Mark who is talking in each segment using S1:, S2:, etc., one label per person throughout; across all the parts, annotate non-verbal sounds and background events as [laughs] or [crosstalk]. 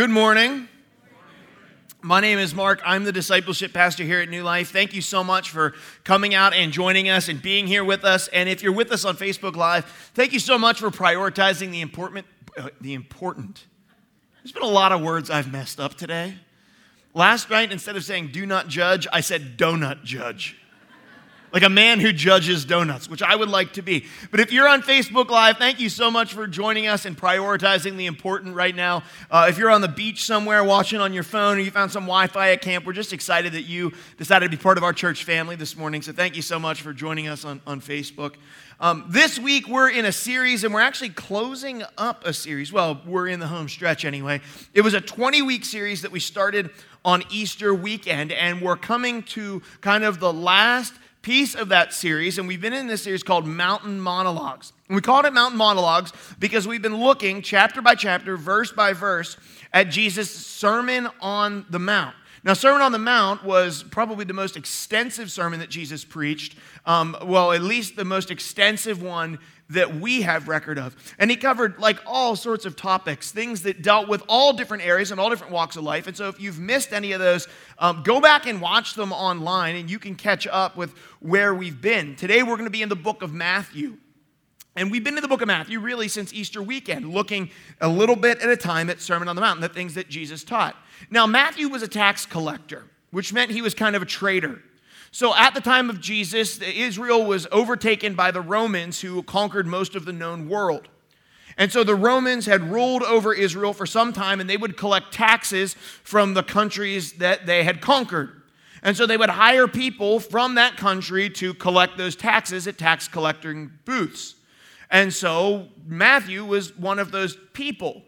S1: Good morning. My name is Mark. I'm the discipleship pastor here at New Life. Thank you so much for coming out and joining us and being here with us. And if you're with us on Facebook Live, thank you so much for prioritizing the important. Uh, the important. There's been a lot of words I've messed up today. Last night, instead of saying do not judge, I said donut judge like a man who judges donuts, which I would like to be. But if you're on Facebook Live, thank you so much for joining us and prioritizing the important right now. Uh, if you're on the beach somewhere watching on your phone or you found some Wi Fi at camp, we're just excited that you decided to be part of our church family this morning. So thank you so much for joining us on, on Facebook. Um, this week, we're in a series and we're actually closing up a series. Well, we're in the home stretch anyway. It was a 20 week series that we started on Easter weekend, and we're coming to kind of the last piece of that series, and we've been in this series called Mountain Monologues. And we called it Mountain Monologues because we've been looking chapter by chapter, verse by verse, at Jesus' Sermon on the Mount. Now, Sermon on the Mount was probably the most extensive sermon that Jesus preached. Um, well, at least the most extensive one that we have record of. And he covered like all sorts of topics, things that dealt with all different areas and all different walks of life. And so if you've missed any of those, um, go back and watch them online and you can catch up with where we've been. Today we're going to be in the book of Matthew. And we've been in the book of Matthew really since Easter weekend, looking a little bit at a time at Sermon on the Mount, the things that Jesus taught. Now, Matthew was a tax collector, which meant he was kind of a traitor. So at the time of Jesus, Israel was overtaken by the Romans who conquered most of the known world. And so the Romans had ruled over Israel for some time and they would collect taxes from the countries that they had conquered. And so they would hire people from that country to collect those taxes at tax collecting booths. And so Matthew was one of those people.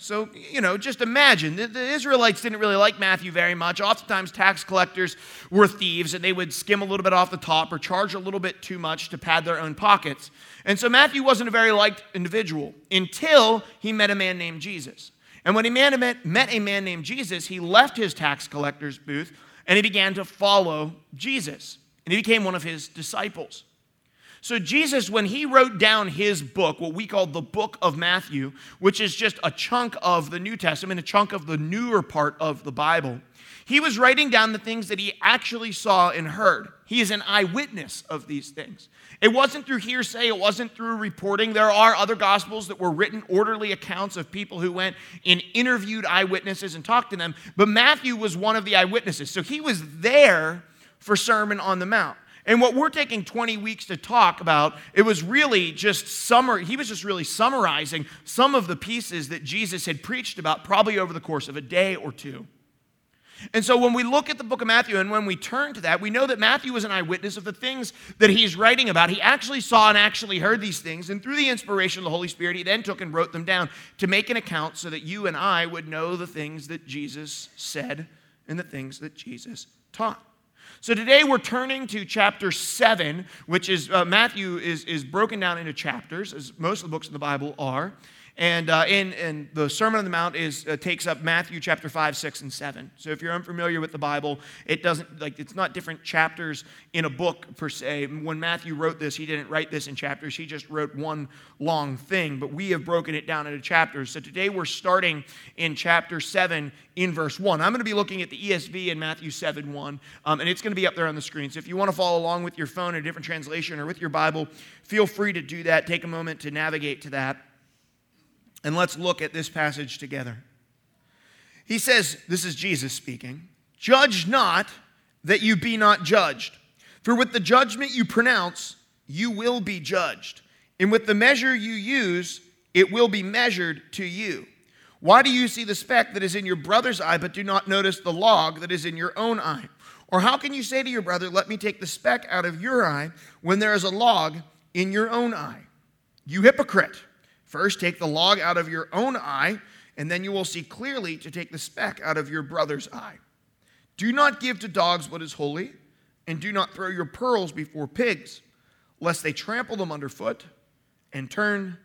S1: So, you know, just imagine the, the, Israelites didn't really like Matthew very much. Oftentimes, tax collectors were thieves and they would skim a little bit off the top or charge a little bit too much to pad their own pockets. And so, Matthew wasn't a very liked individual until he met a man named Jesus. And when he met, met a man named Jesus, he left his tax collector's booth and he began to follow Jesus. And he became one of his disciples. So, Jesus, when he wrote down his book, what we call the book of Matthew, which is just a chunk of the New Testament, a chunk of the newer part of the Bible, he was writing down the things that he actually saw and heard. He is an eyewitness of these things. It wasn't through hearsay, it wasn't through reporting. There are other gospels that were written orderly accounts of people who went and interviewed eyewitnesses and talked to them, but Matthew was one of the eyewitnesses. So he was there for Sermon on the Mount. And what we're taking 20 weeks to talk about, it was really just summer, he was just really summarizing some of the pieces that Jesus had preached about probably over the course of a day or two. And so when we look at the book of Matthew and when we turn to that, we know that Matthew was an eyewitness of the things that he's writing about. He actually saw and actually heard these things, and through the inspiration of the Holy Spirit, he then took and wrote them down to make an account so that you and I would know the things that Jesus said and the things that Jesus taught. So today we're turning to chapter 7, which is uh, Matthew is, is broken down into chapters, as most of the books in the Bible are. And, uh, in, in the Sermon on the Mount is, uh, takes up Matthew chapter 5, 6, and 7. So if you're unfamiliar with the Bible, it doesn't, like, it's not different chapters in a book per se. When Matthew wrote this, he didn't write this in chapters, he just wrote one long thing. But we have broken it down into chapters. So today we're starting in chapter 7 in verse 1. I'm going to be looking at the ESV in Matthew 7, 1, um, and it's going to be up there on the screen. So if you want to follow along with your phone in a different translation or with your Bible, feel free to do that. Take a moment to navigate to that. And let's look at this passage together. He says, This is Jesus speaking, judge not that you be not judged. For with the judgment you pronounce, you will be judged. And with the measure you use, it will be measured to you. Why do you see the speck that is in your brother's eye, but do not notice the log that is in your own eye? Or how can you say to your brother, Let me take the speck out of your eye, when there is a log in your own eye? You hypocrite. First, take the log out of your own eye, and then you will see clearly to take the speck out of your brother's eye. Do not give to dogs what is holy, and do not throw your pearls before pigs, lest they trample them underfoot and turn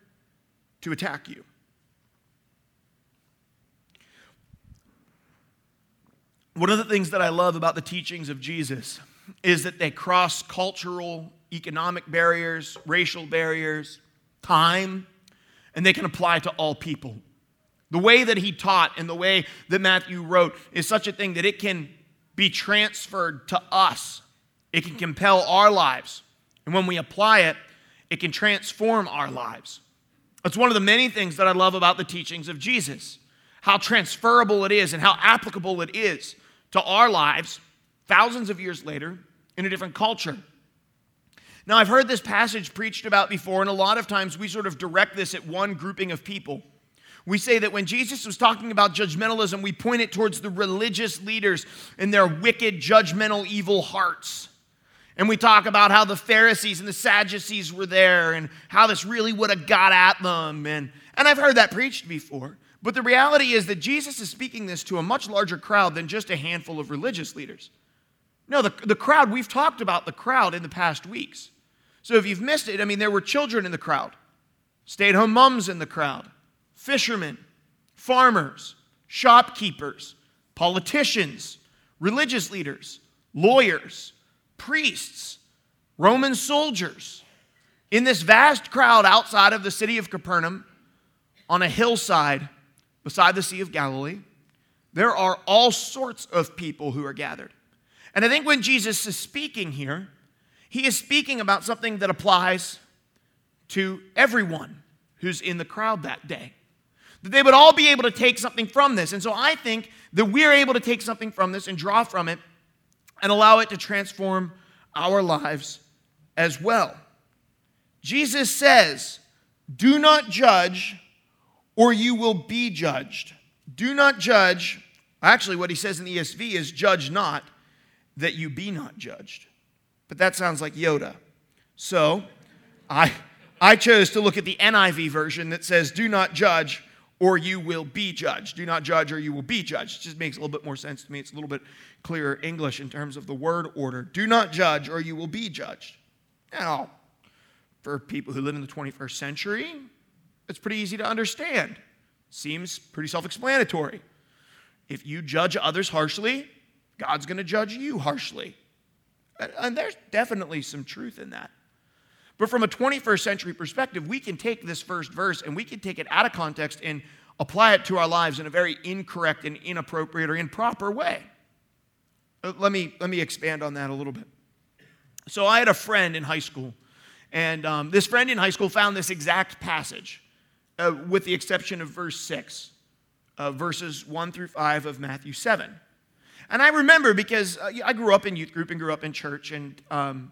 S1: to attack you. One of the things that I love about the teachings of Jesus is that they cross cultural, economic barriers, racial barriers, time, and they can apply to all people. The way that he taught and the way that Matthew wrote is such a thing that it can be transferred to us. It can compel our lives. And when we apply it, it can transform our lives. It's one of the many things that I love about the teachings of Jesus how transferable it is and how applicable it is to our lives thousands of years later in a different culture. Now, I've heard this passage preached about before, and a lot of times we sort of direct this at one grouping of people. We say that when Jesus was talking about judgmentalism, we point it towards the religious leaders and their wicked, judgmental, evil hearts. And we talk about how the Pharisees and the Sadducees were there and how this really would have got at them. And, and I've heard that preached before. But the reality is that Jesus is speaking this to a much larger crowd than just a handful of religious leaders. No, the, the crowd, we've talked about the crowd in the past weeks. So if you've missed it, I mean, there were children in the crowd, stay at home moms in the crowd, fishermen, farmers, shopkeepers, politicians, religious leaders, lawyers, priests, Roman soldiers. In this vast crowd outside of the city of Capernaum, on a hillside beside the Sea of Galilee, there are all sorts of people who are gathered. And I think when Jesus is speaking here, he is speaking about something that applies to everyone who's in the crowd that day. That they would all be able to take something from this. And so I think that we're able to take something from this and draw from it and allow it to transform our lives as well. Jesus says, Do not judge, or you will be judged. Do not judge. Actually, what he says in the ESV is, Judge not, that you be not judged. But that sounds like Yoda. So I, I chose to look at the NIV version that says, Do not judge or you will be judged. Do not judge or you will be judged. It just makes a little bit more sense to me. It's a little bit clearer English in terms of the word order. Do not judge or you will be judged. Now, for people who live in the 21st century, it's pretty easy to understand. Seems pretty self explanatory. If you judge others harshly, God's going to judge you harshly. And there's definitely some truth in that. But from a 21st century perspective, we can take this first verse and we can take it out of context and apply it to our lives in a very incorrect and inappropriate or improper way. Uh, let me, let me expand on that a little bit. So, I had a friend in high school, and um, this friend in high school found this exact passage, uh, with the exception of verse 6, uh, verses 1 through 5 of Matthew 7. And I remember because uh, I grew up in youth group and grew up in church, and um,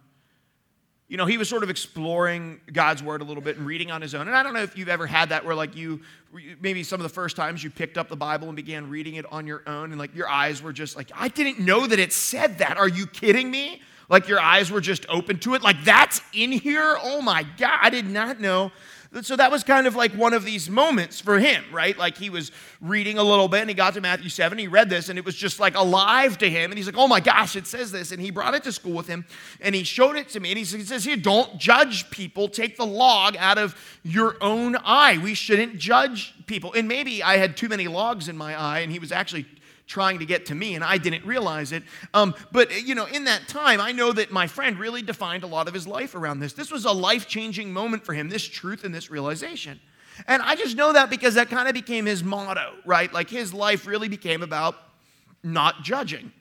S1: you know, he was sort of exploring God's word a little bit and reading on his own. And I don't know if you've ever had that where, like, you maybe some of the first times you picked up the Bible and began reading it on your own, and like your eyes were just like, I didn't know that it said that. Are you kidding me? Like your eyes were just open to it. Like, that's in here? Oh my God, I did not know so that was kind of like one of these moments for him, right? Like he was reading a little bit and he got to Matthew 7, he read this and it was just like alive to him. And he's like, oh my gosh, it says this. And he brought it to school with him and he showed it to me. And he says, here, don't judge people. Take the log out of your own eye. We shouldn't judge people. And maybe I had too many logs in my eye and he was actually trying to get to me, and I didn't realize it. Um, but, you know, in that time, I know that my friend really defined a lot of his life around this. This was a life changing moment for him, this truth and this realization. And I just know that because that kind of became his motto, right? Like his life really became about not judging.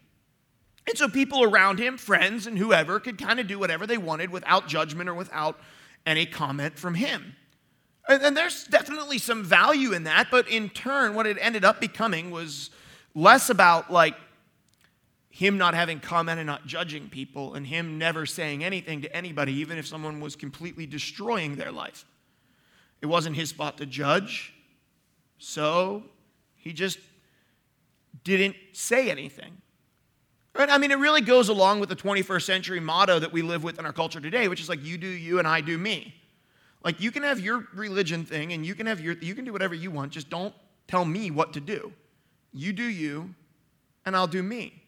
S1: And so people around him, friends and whoever, could kind of do whatever they wanted without judgment or without any comment from him. And, and there's definitely some value in that, but in turn, what it ended up becoming was less about like him not having comment and not judging people and him never saying anything to anybody, even if someone was completely destroying their life. It wasn't his spot to judge, so he just didn't say anything. Right? I mean, it really goes along with the 21st century motto that we live with in our culture today, which is like, you do you and I do me. Like, you can have your religion thing and you can have your, you can do whatever you want, just don't tell me what to do. You do you, and I'll do me.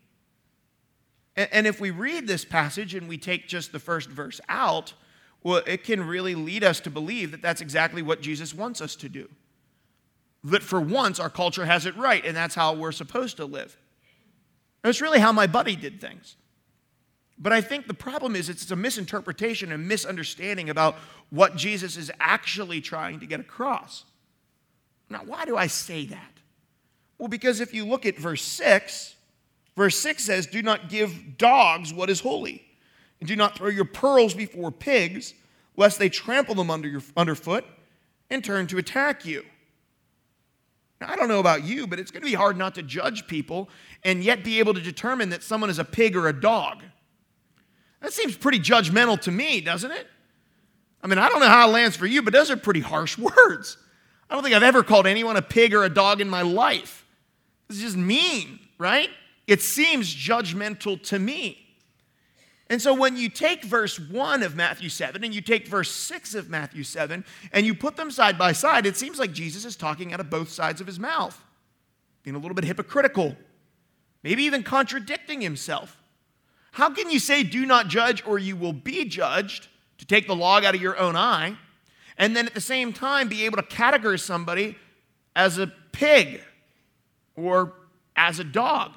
S1: And, if we read this passage and we take just the first verse out, well, it can really lead us to believe that that's exactly what Jesus wants us to do. That for once, our culture has it right, and that's how we're supposed to live. It's really how my buddy did things. But I think the problem is it's a misinterpretation and misunderstanding about what Jesus is actually trying to get across. Now, why do I say that? Well, because if you look at verse 6, verse 6 says, Do not give dogs what is holy, and do not throw your pearls before pigs, lest they trample them under your underfoot and turn to attack you. Now, I don't know about you, but it's going to be hard not to judge people and yet be able to determine that someone is a pig or a dog. That seems pretty judgmental to me, doesn't it? I mean, I don't know how it lands for you, but those are pretty harsh [laughs] words. I don't think I've ever called anyone a pig or a dog in my life. It's just mean, right? It seems judgmental to me. And so when you take verse 1 of Matthew 7 and you take verse 6 of Matthew 7 and you put them side by side, it seems like Jesus is talking out of both sides of his mouth, being a little bit hypocritical, maybe even contradicting himself. How can you say, do not judge or you will be judged, to take the log out of your own eye, and then at the same time be able to categorize somebody as a pig or as a dog?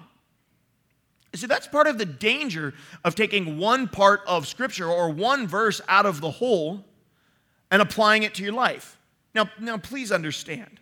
S1: See, that's part of the danger of taking one part of Scripture or one verse out of the whole and applying it to your life. Now, now please understand.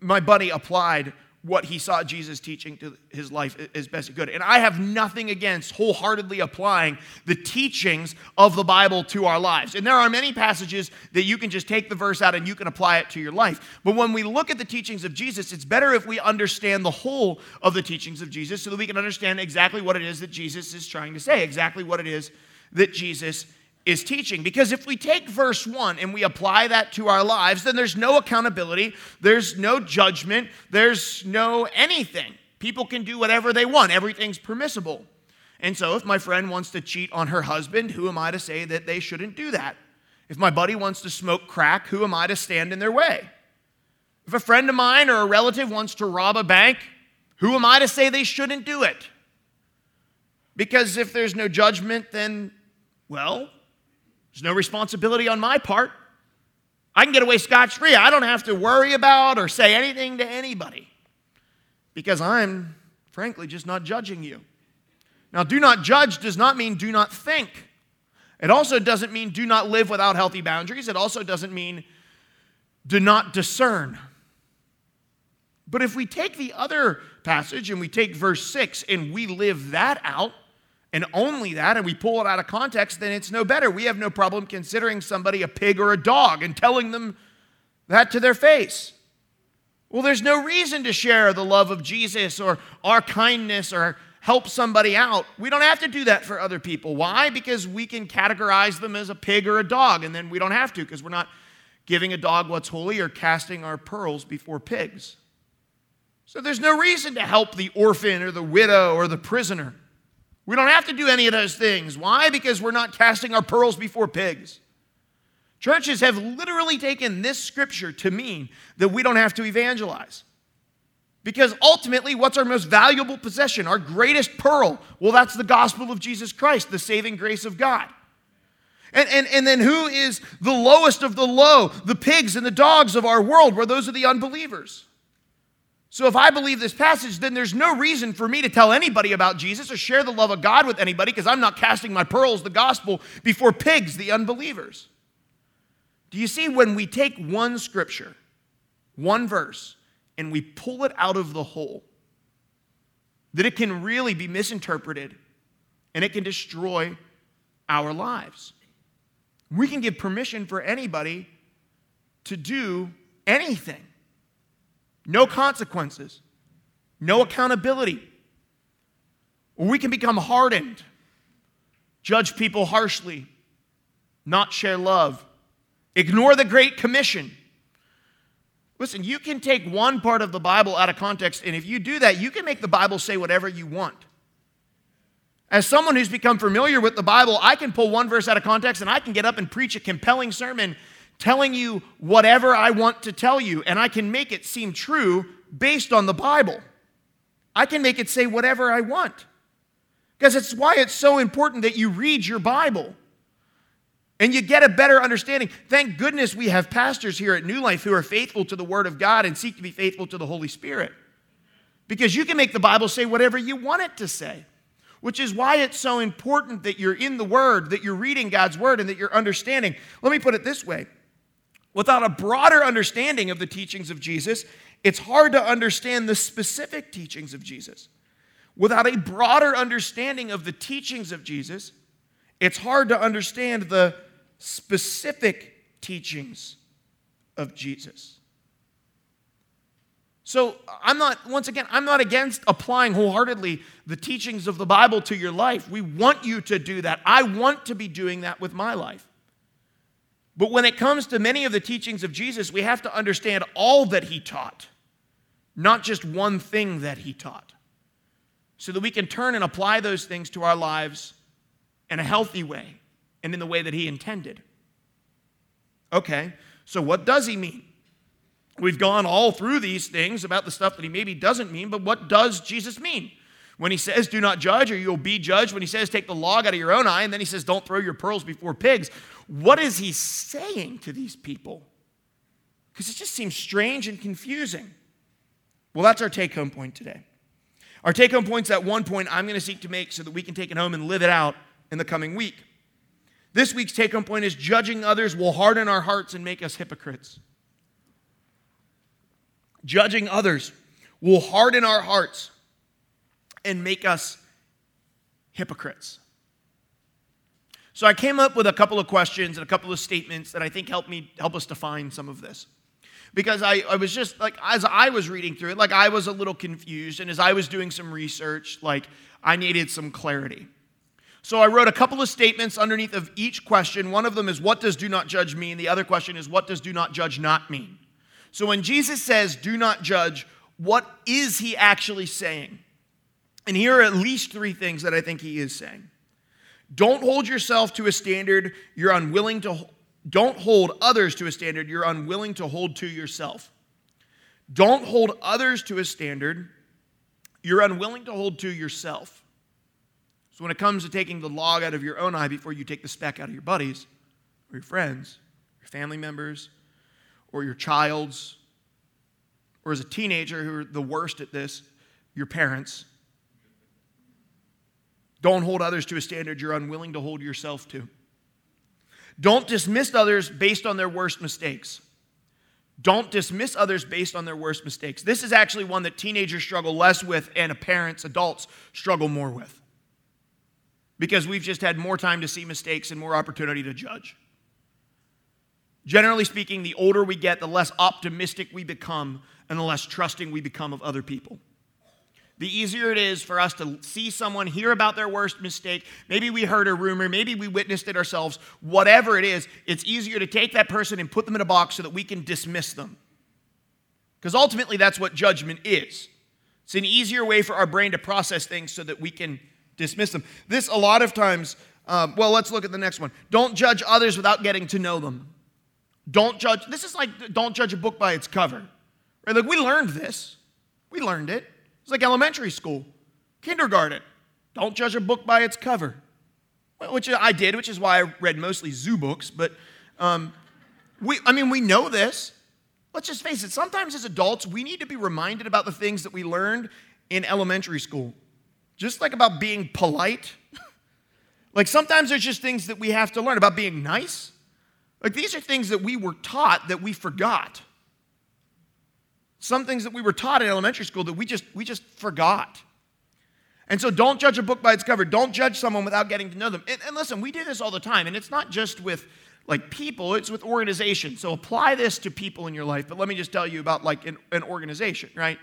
S1: My buddy applied what he saw Jesus teaching to his life as best he could. And I have nothing against wholeheartedly applying the teachings of the Bible to our lives. And there are many passages that you can just take the verse out and you can apply it to your life. But when we look at the teachings of Jesus, it's better if we understand the whole of the teachings of Jesus so that we can understand exactly what it is that Jesus is trying to say, exactly what it is that Jesus is teaching. Because if we take verse 1 and we apply that to our lives, then there's no accountability, there's no judgment, there's no anything. People can do whatever they want, everything's permissible. And so if my friend wants to cheat on her husband, who am I to say that they shouldn't do that? If my buddy wants to smoke crack, who am I to stand in their way? If a friend of mine or a relative wants to rob a bank, who am I to say they shouldn't do it? Because if there's no judgment, then, well, there's no responsibility on my part. I can get away scotch free. I don't have to worry about or say anything to anybody because I'm, frankly, just not judging you. Now, do not judge does not mean do not think. It also doesn't mean do not live without healthy boundaries. It also doesn't mean do not discern. But if we take the other passage and we take verse 6 and we live that out, and only that, and we pull it out of context, then it's no better. We have no problem considering somebody a pig or a dog and telling them that to their face. Well, there's no reason to share the love of Jesus or our kindness or help somebody out. We don't have to do that for other people. Why? Because we can categorize them as a pig or a dog, and then we don't have to because we're not giving a dog what's holy or casting our pearls before pigs. So there's no reason to help the orphan or the widow or the prisoner. We don't have to do any of those things. Why? Because we're not casting our pearls before pigs. Churches have literally taken this scripture to mean that we don't have to evangelize. Because ultimately, what's our most valuable possession? Our greatest pearl? Well, that's the gospel of Jesus Christ, the saving grace of God. And, and, and then who is the lowest of the low? The pigs and the dogs of our world, where those are the unbelievers. So if I believe this passage, then there's no reason for me to tell anybody about Jesus or share the love of God with anybody because I'm not casting my pearls, the gospel, before pigs, the unbelievers. Do you see when we take one scripture, one verse, and we pull it out of the whole, that it can really be misinterpreted and it can destroy our lives? We can give permission for anybody to do anything no consequences, no accountability. Or we can become hardened, judge people harshly, not share love, ignore the Great Commission. Listen, you can take one part of the Bible out of context, and if you do that, you can make the Bible say whatever you want. As someone who's become familiar with the Bible, I can pull one verse out of context and I can get up and preach a compelling sermon telling you whatever I want to tell you, and I can make it seem true based on the Bible. I can make it say whatever I want. Because it's why it's so important that you read your Bible and you get a better understanding. Thank goodness we have pastors here at New Life who are faithful to the Word of God and seek to be faithful to the Holy Spirit. Because you can make the Bible say whatever you want it to say, which is why it's so important that you're in the Word, that you're reading God's Word, and that you're understanding. Let me put it this way Without a broader understanding of the teachings of Jesus, it's hard to understand the specific teachings of Jesus. Without a broader understanding of the teachings of Jesus, it's hard to understand the specific teachings of Jesus. So, I'm not, once again, I'm not against applying wholeheartedly the teachings of the Bible to your life. We want you to do that. I want to be doing that with my life. But when it comes to many of the teachings of Jesus, we have to understand all that he taught, not just one thing that he taught, so that we can turn and apply those things to our lives in a healthy way and in the way that he intended. Okay, so what does he mean? We've gone all through these things about the stuff that he maybe doesn't mean, but what does Jesus mean? When he says, do not judge, or you'll be judged, when he says, take the log out of your own eye, and then he says, don't throw your pearls before pigs, what is he saying to these people? Because it just seems strange and confusing. Well, that's our take home point today. Our take home point's at one point I'm going to seek to make so that we can take it home and live it out in the coming week. This week's take home point is judging others will harden our hearts and make us hypocrites. Judging others will harden our hearts and make us hypocrites. So I came up with a couple of questions and a couple of statements that I think help me help us define some of this. Because I, I was just like as I was reading through it, like I was a little confused, and as I was doing some research, like I needed some clarity. So I wrote a couple of statements underneath of each question. One of them is what does do not judge mean? The other question is what does do not judge not mean? So when Jesus says do not judge, what is he actually saying? And here are at least three things that I think he is saying. Don't hold yourself to a standard you're unwilling to don't hold others to a standard you're unwilling to hold to yourself. Don't hold others to a standard you're unwilling to hold to yourself. So when it comes to taking the log out of your own eye before you take the speck out of your buddies or your friends, your family members, or your child's, or as a teenager who are the worst at this, your parents, don't hold others to a standard you're unwilling to hold yourself to. Don't dismiss others based on their worst mistakes. Don't dismiss others based on their worst mistakes. This is actually one that teenagers struggle less with and parents, adults struggle more with. Because we've just had more time to see mistakes and more opportunity to judge. Generally speaking, the older we get, the less optimistic we become and the less trusting we become of other people the easier it is for us to see someone, hear about their worst mistake. Maybe we heard a rumor, maybe we witnessed it ourselves. Whatever it is, it's easier to take that person and put them in a box so that we can dismiss them. Because ultimately, that's what judgment is. It's an easier way for our brain to process things so that we can dismiss them. This, a lot of times, um, well, let's look at the next one. Don't judge others without getting to know them. Don't judge, this is like don't judge a book by its cover. Right? Like we learned this. We learned it. Like elementary school, kindergarten. Don't judge a book by its cover, which I did, which is why I read mostly zoo books. But um, we, I mean, we know this. Let's just face it, sometimes as adults, we need to be reminded about the things that we learned in elementary school. Just like about being polite. [laughs] like sometimes there's just things that we have to learn about being nice. Like these are things that we were taught that we forgot some things that we were taught in elementary school that we just we just forgot. And so don't judge a book by its cover. Don't judge someone without getting to know them. And, and, listen, we do this all the time, and it's not just with like people, it's with organizations. So apply this to people in your life. But let me just tell you about like an, an organization, right?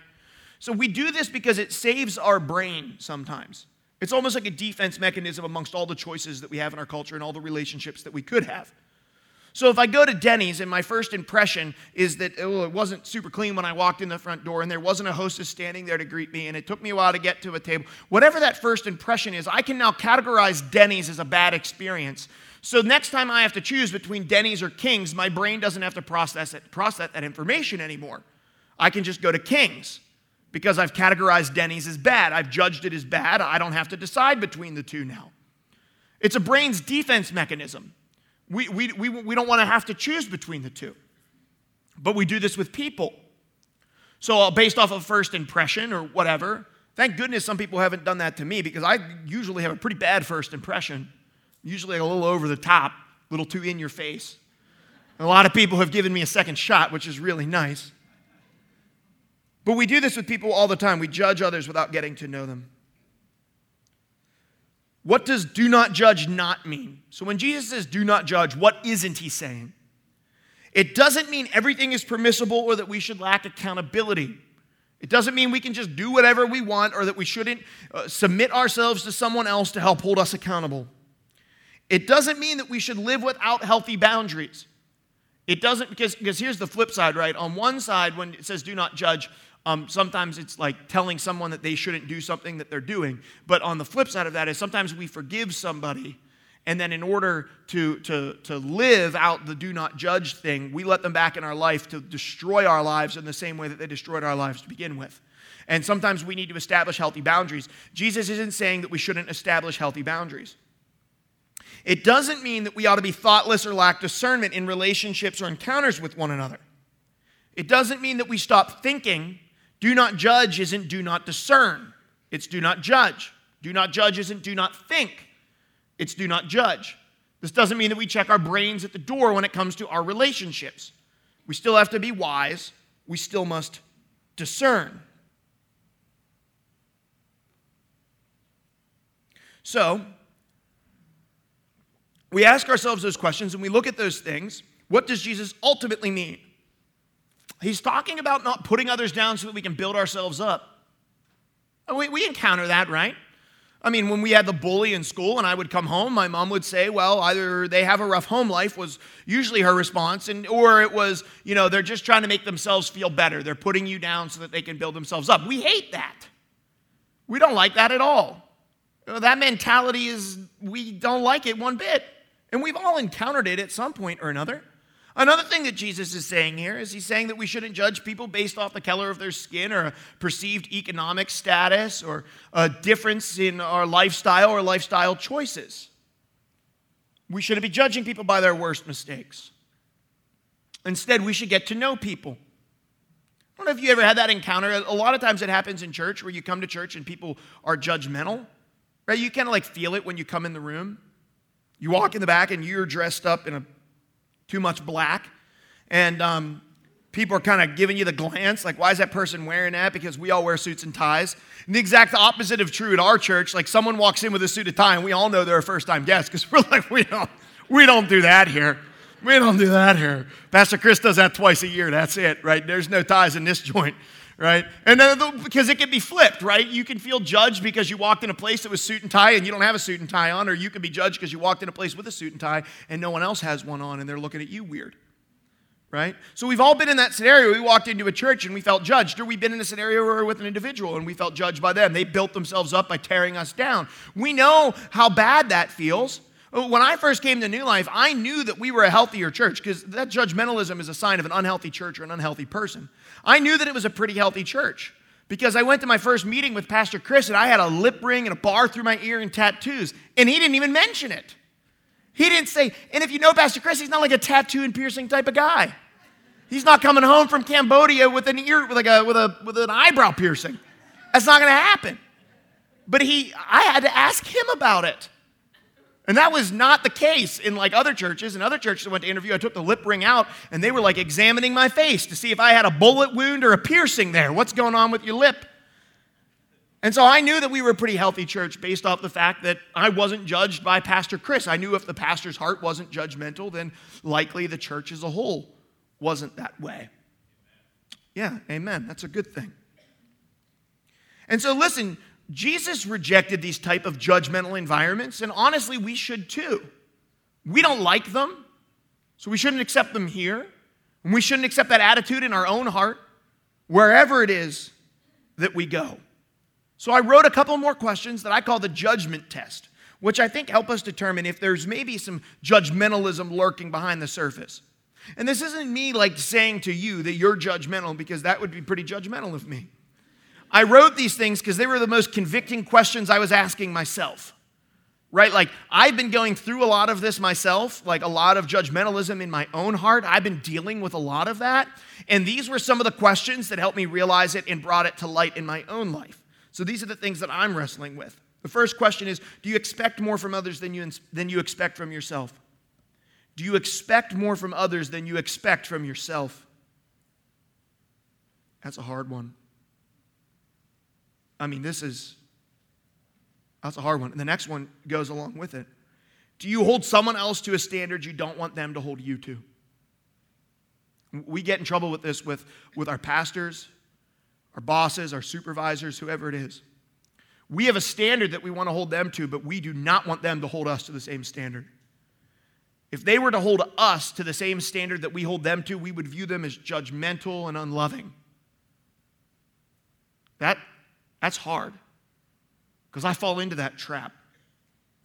S1: So we do this because it saves our brain sometimes. It's almost like a defense mechanism amongst all the choices that we have in our culture and all the relationships that we could have. So if I go to Denny's and my first impression is that oh, it wasn't super clean when I walked in the front door and there wasn't a hostess standing there to greet me and it took me a while to get to a table, whatever that first impression is, I can now categorize Denny's as a bad experience. So next time I have to choose between Denny's or King's, my brain doesn't have to process it, process that information anymore. I can just go to King's because I've categorized Denny's as bad. I've judged it as bad. I don't have to decide between the two now. It's a brain's defense mechanism. We, we, we, we don't want to have to choose between the two. But we do this with people. So, uh, based off of first impression or whatever, thank goodness some people haven't done that to me because I usually have a pretty bad first impression, usually a little over the top, a little too in your face. A lot of people have given me a second shot, which is really nice. But we do this with people all the time. We judge others without getting to know them. What does do not judge not mean? So when Jesus says do not judge, what isn't he saying? It doesn't mean everything is permissible or that we should lack accountability. It doesn't mean we can just do whatever we want or that we shouldn't uh, submit ourselves to someone else to help hold us accountable. It doesn't mean that we should live without healthy boundaries. It doesn't, because, because here's the flip side, right? On one side, when it says do not judge, um, sometimes it's like telling someone that they shouldn't do something that they're doing. But on the flip side of that is sometimes we forgive somebody and then, in order to, to, to live out the do not judge thing, we let them back in our life to destroy our lives in the same way that they destroyed our lives to begin with. And sometimes we need to establish healthy boundaries. Jesus isn't saying that we shouldn't establish healthy boundaries. It doesn't mean that we ought to be thoughtless or lack discernment in relationships or encounters with one another. It doesn't mean that we stop thinking. Do not judge isn't do not discern, it's do not judge. Do not judge isn't do not think. It's do not judge. This doesn't mean that we check our brains at the door when it comes to our relationships. We still have to be wise, we still must discern. So, we ask ourselves those questions and we look at those things. What does Jesus ultimately mean? He's talking about not putting others down so that we can build ourselves up. We, we encounter that, right? I mean, when we had the bully in school and I would come home, my mom would say, well, either they have a rough home life, was usually her response, and, or it was, you know, they're just trying to make themselves feel better. They're putting you down so that they can build themselves up. We hate that. We don't like that at all. You know, that mentality is, we don't like it one bit. And we've all encountered it at some point or another. Another thing that Jesus is saying here is he's saying that we shouldn't judge people based off the color of their skin or perceived economic status or a difference in our lifestyle or lifestyle choices. We shouldn't be judging people by their worst mistakes. Instead, we should get to know people. I don't know if you ever had that encounter. A lot of times it happens in church where you come to church and people are judgmental, right? You kind of like feel it when you come in the room. You walk in the back and you're dressed up in a too much black. And um, people are kind of giving you the glance, like, why is that person wearing that? Because we all wear suits and ties. And the exact opposite of true at our church. Like, someone walks in with a suit and tie, and we all know they're a first time guest because we're like, we don't, we don't do that here. We don't do that here. Pastor Chris does that twice a year. That's it, right? There's no ties in this joint right? And then because it can be flipped, right? You can feel judged because you walked in a place that was suit and tie and you don't have a suit and tie on, or you can be judged because you walked in a place with a suit and tie and no one else has one on and they're looking at you weird. Right? So we've all been in that scenario. We walked into a church and we felt judged, or we've been in a scenario where we're with an individual and we felt judged by them. They built themselves up by tearing us down. We know how bad that feels. Uh, when I first came to New Life, I knew that we were a healthier church because that judgmentalism is a sign of an unhealthy church or an unhealthy person. I knew that it was a pretty healthy church because I went to my first meeting with Pastor Chris and I had a lip ring and a bar through my ear and tattoos, and he didn't even mention it. He didn't say, and if you know Pastor Chris, he's not like a tattoo and piercing type of guy. He's not coming home from Cambodia with an ear, with like a, with a, with an eyebrow piercing. That's not going to happen. But he, I had to ask him about it. And that was not the case in like other churches. In other churches I went to interview, I took the lip ring out and they were like examining my face to see if I had a bullet wound or a piercing there. What's going on with your lip? And so I knew that we were a pretty healthy church based off the fact that I wasn't judged by Pastor Chris. I knew if the pastor's heart wasn't judgmental, then likely the church as a whole wasn't that way. Yeah, amen. That's a good thing. And so listen, Jesus rejected these type of judgmental environments, and honestly, we should too. We don't like them, so we shouldn't accept them here. And we shouldn't accept that attitude in our own heart, wherever it is that we go. So I wrote a couple more questions that I call the judgment test, which I think help us determine if there's maybe some judgmentalism lurking behind the surface. And this isn't me like saying to you that you're judgmental, because that would be pretty judgmental of me. I wrote these things because they were the most convicting questions I was asking myself. Right? Like, I've been going through a lot of this myself, like a lot of judgmentalism in my own heart. I've been dealing with a lot of that. And these were some of the questions that helped me realize it and brought it to light in my own life. So these are the things that I'm wrestling with. The first question is Do you expect more from others than you, than you expect from yourself? Do you expect more from others than you expect from yourself? That's a hard one. I mean, this is that's a hard one. And the next one goes along with it. Do you hold someone else to a standard you don't want them to hold you to? We get in trouble with this with, with our pastors, our bosses, our supervisors, whoever it is. We have a standard that we want to hold them to, but we do not want them to hold us to the same standard. If they were to hold us to the same standard that we hold them to, we would view them as judgmental and unloving. That, that's hard because I fall into that trap.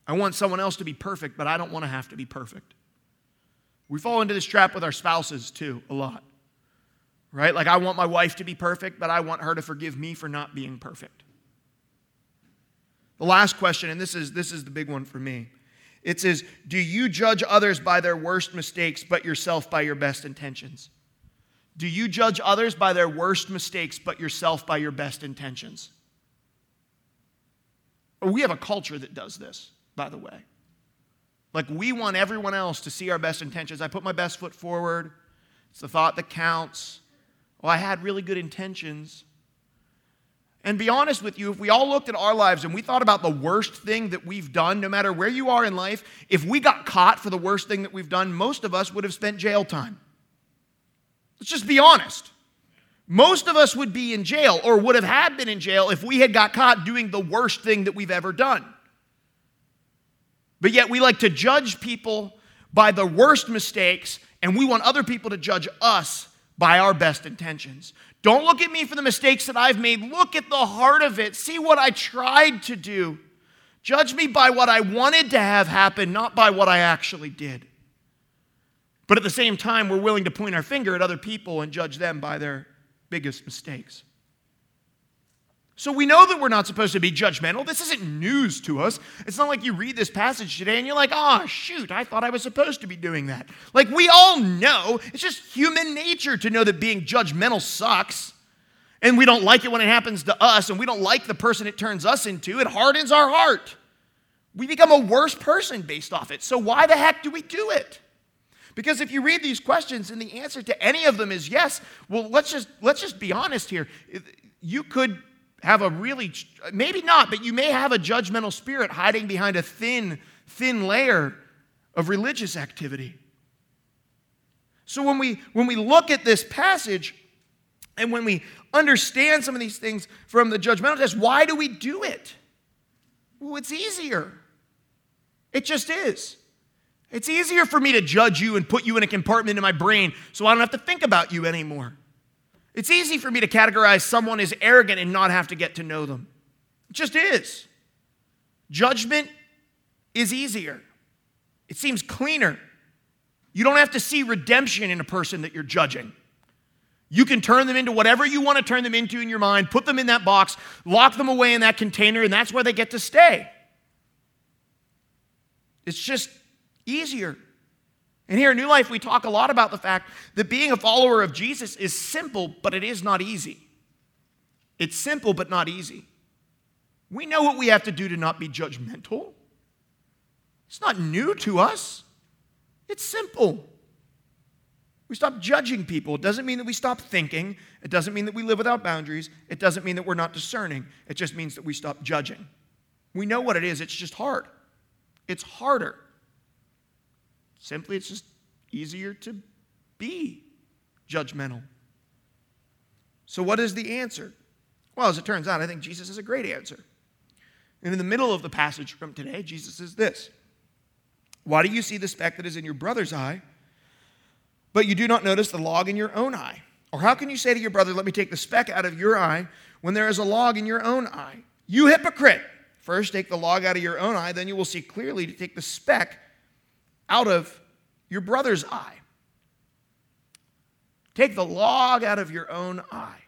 S1: I want someone else to be perfect, but I don't want to have to be perfect. We fall into this trap with our spouses too, a lot. Right? Like, I want my wife to be perfect, but I want her to forgive me for not being perfect. The last question, and this is, this is the big one for me it says, Do you judge others by their worst mistakes, but yourself by your best intentions? Do you judge others by their worst mistakes, but yourself by your best intentions? We have a culture that does this, by the way. Like, we want everyone else to see our best intentions. I put my best foot forward. It's the thought that counts. Well, I had really good intentions. And be honest with you, if we all looked at our lives and we thought about the worst thing that we've done, no matter where you are in life, if we got caught for the worst thing that we've done, most of us would have spent jail time. Let's just be honest. Most of us would be in jail or would have had been in jail if we had got caught doing the worst thing that we've ever done. But yet we like to judge people by the worst mistakes and we want other people to judge us by our best intentions. Don't look at me for the mistakes that I've made. Look at the heart of it. See what I tried to do. Judge me by what I wanted to have happen, not by what I actually did. But at the same time, we're willing to point our finger at other people and judge them by their biggest mistakes. So we know that we're not supposed to be judgmental. This isn't news to us. It's not like you read this passage today and you're like, oh, shoot, I thought I was supposed to be doing that. Like we all know, it's just human nature to know that being judgmental sucks. And we don't like it when it happens to us, and we don't like the person it turns us into. It hardens our heart. We become a worse person based off it. So why the heck do we do it? Because if you read these questions and the answer to any of them is yes, well, let's just, let's just be honest here. You could have a really, maybe not, but you may have a judgmental spirit hiding behind a thin, thin layer of religious activity. So when we, when we look at this passage and when we understand some of these things from the judgmental test, why do we do it? Well, it's easier. It just is. It's easier for me to judge you and put you in a compartment in my brain so I don't have to think about you anymore. It's easy for me to categorize someone as arrogant and not have to get to know them. It just is. Judgment is easier, it seems cleaner. You don't have to see redemption in a person that you're judging. You can turn them into whatever you want to turn them into in your mind, put them in that box, lock them away in that container, and that's where they get to stay. It's just easier. And here in New Life, we talk a lot about the fact that being a follower of Jesus is simple, but it is not easy. It's simple, but not easy. We know what we have to do to not be judgmental. It's not new to us, it's simple. We stop judging people. It doesn't mean that we stop thinking. It doesn't mean that we live without boundaries. It doesn't mean that we're not discerning. It just means that we stop judging. We know what it is, it's just hard. It's harder. Simply, it's just easier to be judgmental. So, what is the answer? Well, as it turns out, I think Jesus is a great answer. And in the middle of the passage from today, Jesus says this Why do you see the speck that is in your brother's eye, but you do not notice the log in your own eye? Or how can you say to your brother, Let me take the speck out of your eye, when there is a log in your own eye? You hypocrite! First, take the log out of your own eye, then you will see clearly to take the speck out of your brother's eye. Take the log out of your own eye.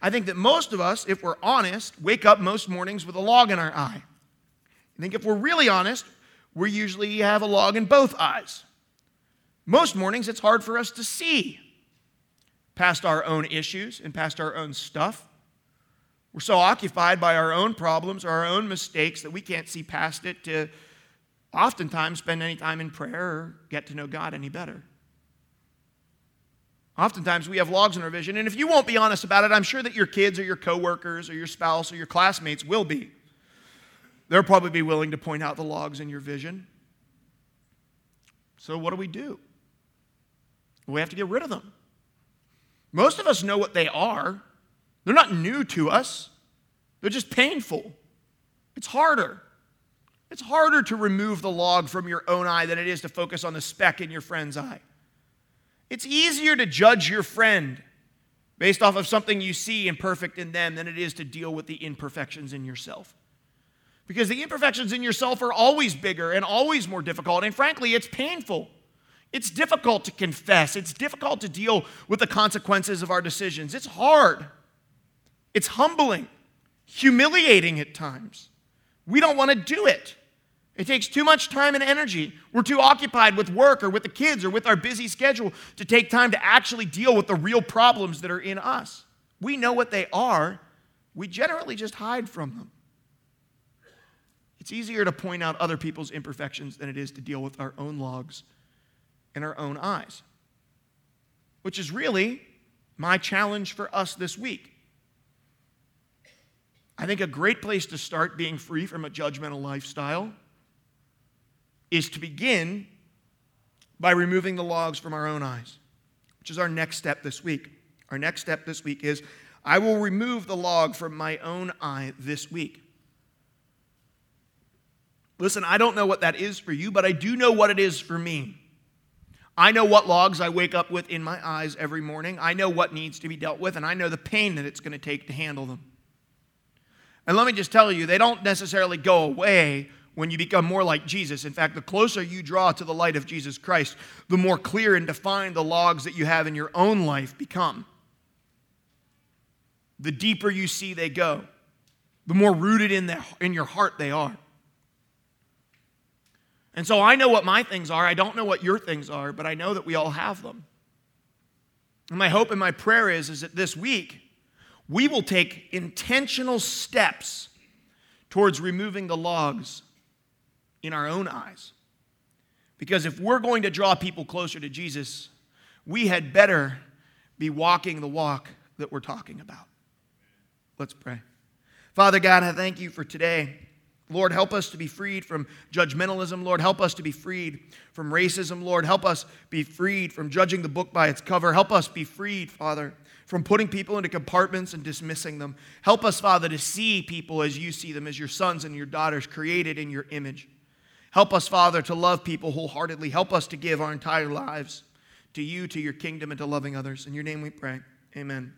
S1: I think that most of us, if we're honest, wake up most mornings with a log in our eye. I think if we're really honest, we usually have a log in both eyes. Most mornings, it's hard for us to see past our own issues and past our own stuff. We're so occupied by our own problems or our own mistakes that we can't see past it to oftentimes spend any time in prayer or get to know God any better. Oftentimes we have logs in our vision, and if you won't be honest about it, I'm sure that your kids or your coworkers or your spouse or your classmates will be. They'll probably be willing to point out the logs in your vision. So, what do we do? We have to get rid of them. Most of us know what they are, they're not new to us, they're just painful. It's harder. It's harder to remove the log from your own eye than it is to focus on the speck in your friend's eye. It's easier to judge your friend based off of something you see imperfect in them than it is to deal with the imperfections in yourself. Because the imperfections in yourself are always bigger and always more difficult, and frankly, it's painful. It's difficult to confess. It's difficult to deal with the consequences of our decisions. It's hard. It's humbling, humiliating at times. We don't want to do it. It takes too much time and energy. We're too occupied with work or with the kids or with our busy schedule to take time to actually deal with the real problems that are in us. We know what they are, we generally just hide from them. It's easier to point out other people's imperfections than it is to deal with our own logs in our own eyes, which is really my challenge for us this week. I think a great place to start being free from a judgmental lifestyle is to begin by removing the logs from our own eyes, which is our next step this week. Our next step this week is I will remove the log from my own eye this week. Listen, I don't know what that is for you, but I do know what it is for me. I know what logs I wake up with in my eyes every morning. I know what needs to be dealt with, and I know the pain that it's going to take to handle them. And let me just tell you, they don't necessarily go away when you become more like Jesus. In fact, the closer you draw to the light of Jesus Christ, the more clear and defined the logs that you have in your own life become. The deeper you see they go, the more rooted in, the, in your heart they are. And so I know what my things are. I don't know what your things are, but I know that we all have them. And my hope and my prayer is, is that this week we will take intentional steps towards removing the logs in our own eyes. Because if we're going to draw people closer to Jesus, we had better be walking the walk that we're talking about. Let's pray. Father God, I thank you for today. Lord, help us to be freed from judgmentalism. Lord, help us to be freed from racism. Lord, help us be freed from judging the book by its cover. Help us be freed, Father, from putting people into compartments and dismissing them. Help us, Father, to see people as you see them, as your sons and your daughters created in your image. Help us, Father, to love people wholeheartedly. Help us to give our entire lives to you, to your kingdom, and to loving others. In your name we pray. Amen.